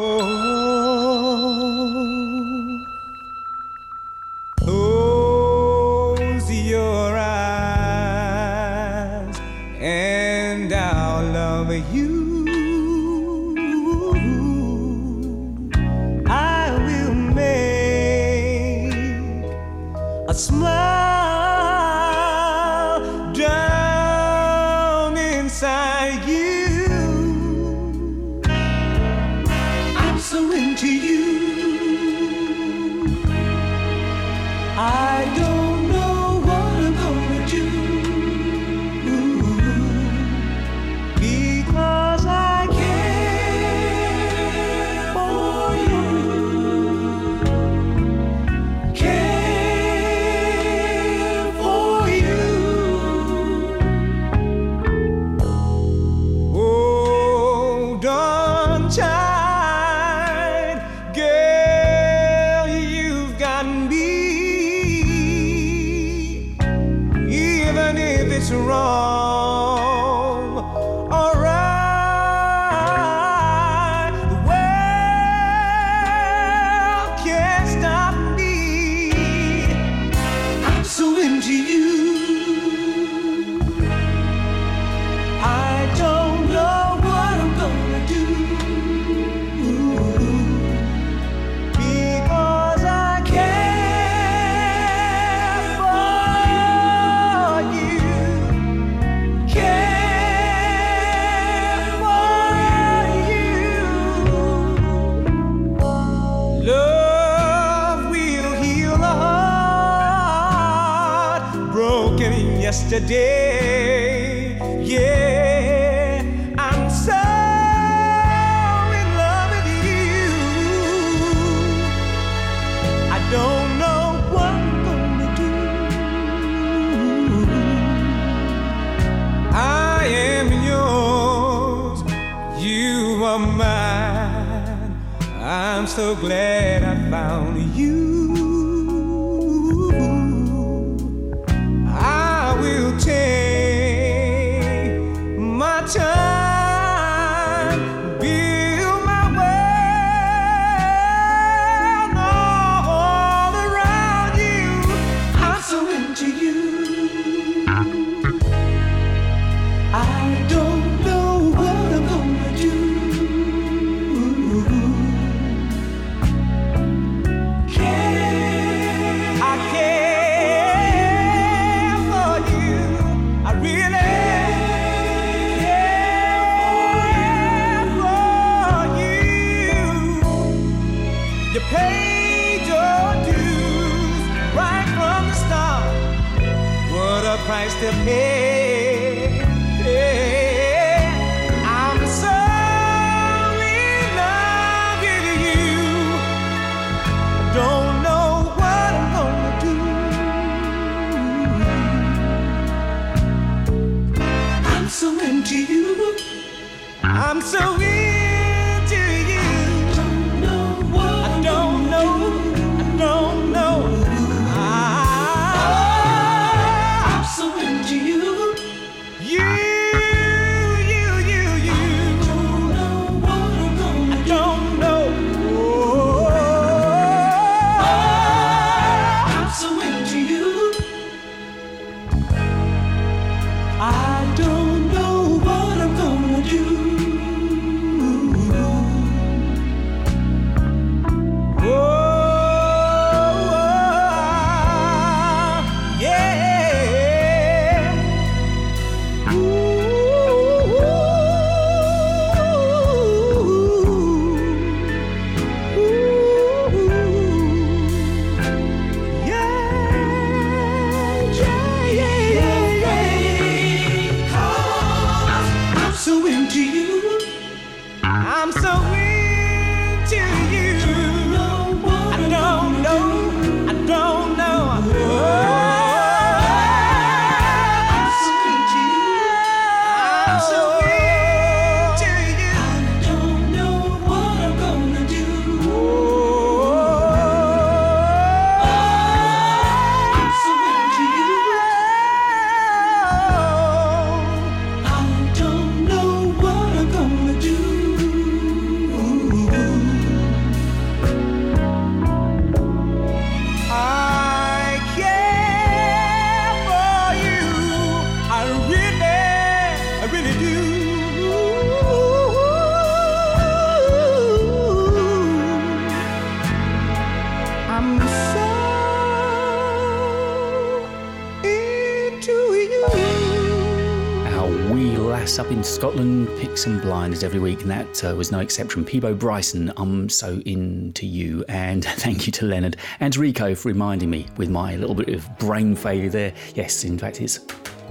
Scotland picks and blinders every week, and that uh, was no exception. Peabo Bryson, I'm so into you. And (laughs) thank you to Leonard and to Rico for reminding me with my little bit of brain failure there. Yes, in fact, it's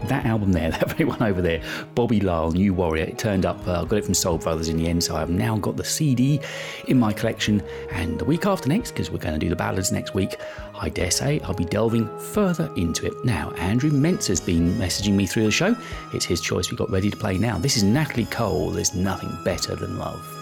that album there, (laughs) that very one over there, Bobby Lyle, New Warrior. It turned up, uh, I got it from Soul Brothers in the end, so I've now got the CD in my collection. And the week after next, because we're going to do the ballads next week, I dare say I'll be delving further into it. Now, Andrew Mentz has been messaging me through the show. It's his choice we got ready to play now. This is Natalie Cole, There's Nothing Better Than Love.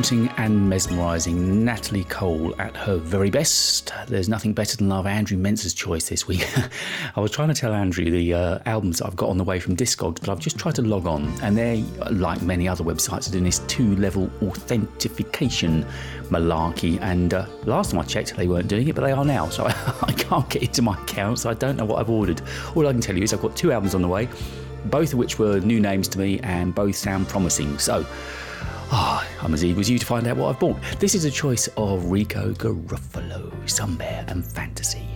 Haunting and mesmerising. Natalie Cole at her very best. There's nothing better than love. Andrew Mentz's choice this week. (laughs) I was trying to tell Andrew the uh, albums I've got on the way from Discogs, but I've just tried to log on, and they, like many other websites, are doing this two-level authentication malarkey. And uh, last time I checked, they weren't doing it, but they are now. So (laughs) I can't get into my account, so I don't know what I've ordered. All I can tell you is I've got two albums on the way, both of which were new names to me, and both sound promising. So. Ah, I'm as eager as you to find out what I've bought. This is a choice of Rico Garofalo, Sunbear and Fantasy.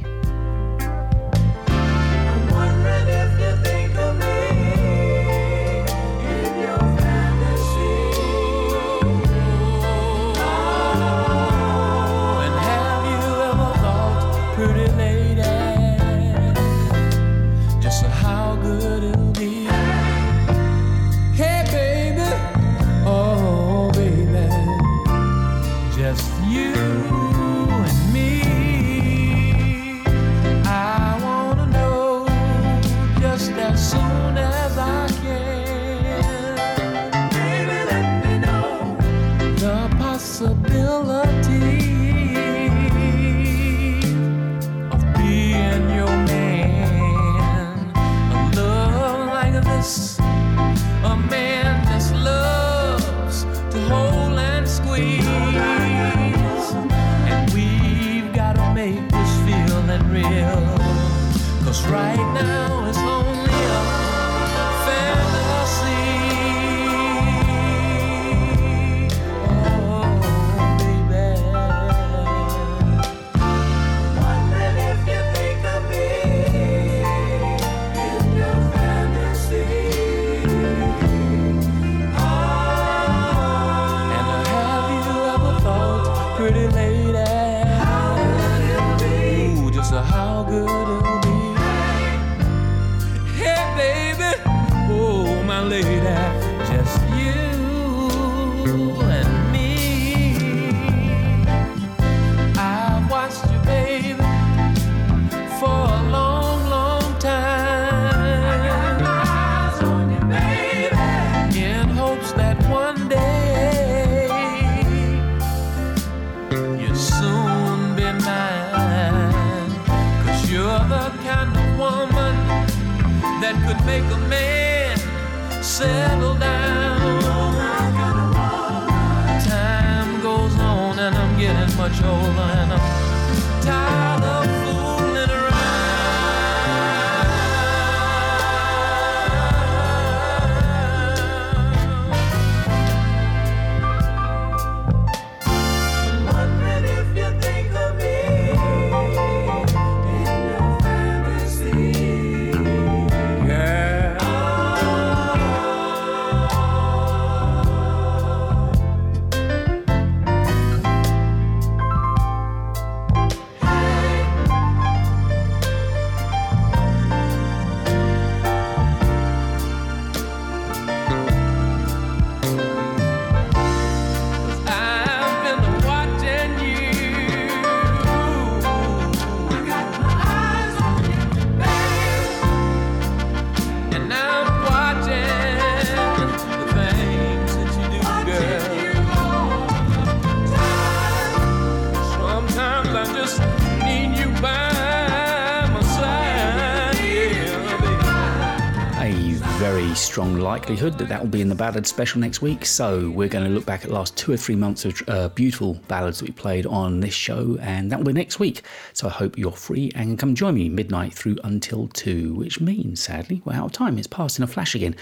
Likelihood that that will be in the ballad special next week. So we're going to look back at the last two or three months of uh, beautiful ballads that we played on this show, and that will be next week. So I hope you're free and come join me midnight through until two, which means sadly we're out of time. It's passed in a flash again.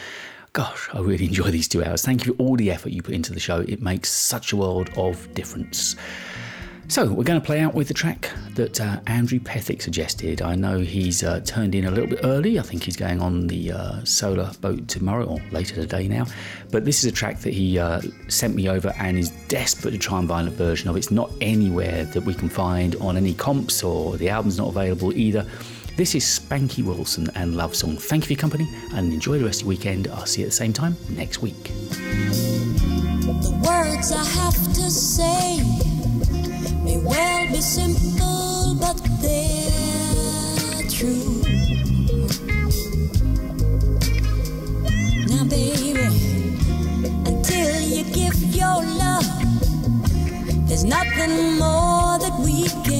Gosh, I really (laughs) enjoy these two hours. Thank you for all the effort you put into the show. It makes such a world of difference. So we're going to play out with the track that uh, Andrew Pethick suggested. I know he's uh, turned in a little bit early. I think he's going on the uh, solar boat tomorrow or later today now. But this is a track that he uh, sent me over and is desperate to try and find a version of. It's not anywhere that we can find on any comps or the album's not available either. This is Spanky Wilson and Love Song. Thank you for your company and enjoy the rest of your weekend. I'll see you at the same time next week. The words I have to say well, be simple, but they're true. Now, baby, until you give your love, there's nothing more that we can.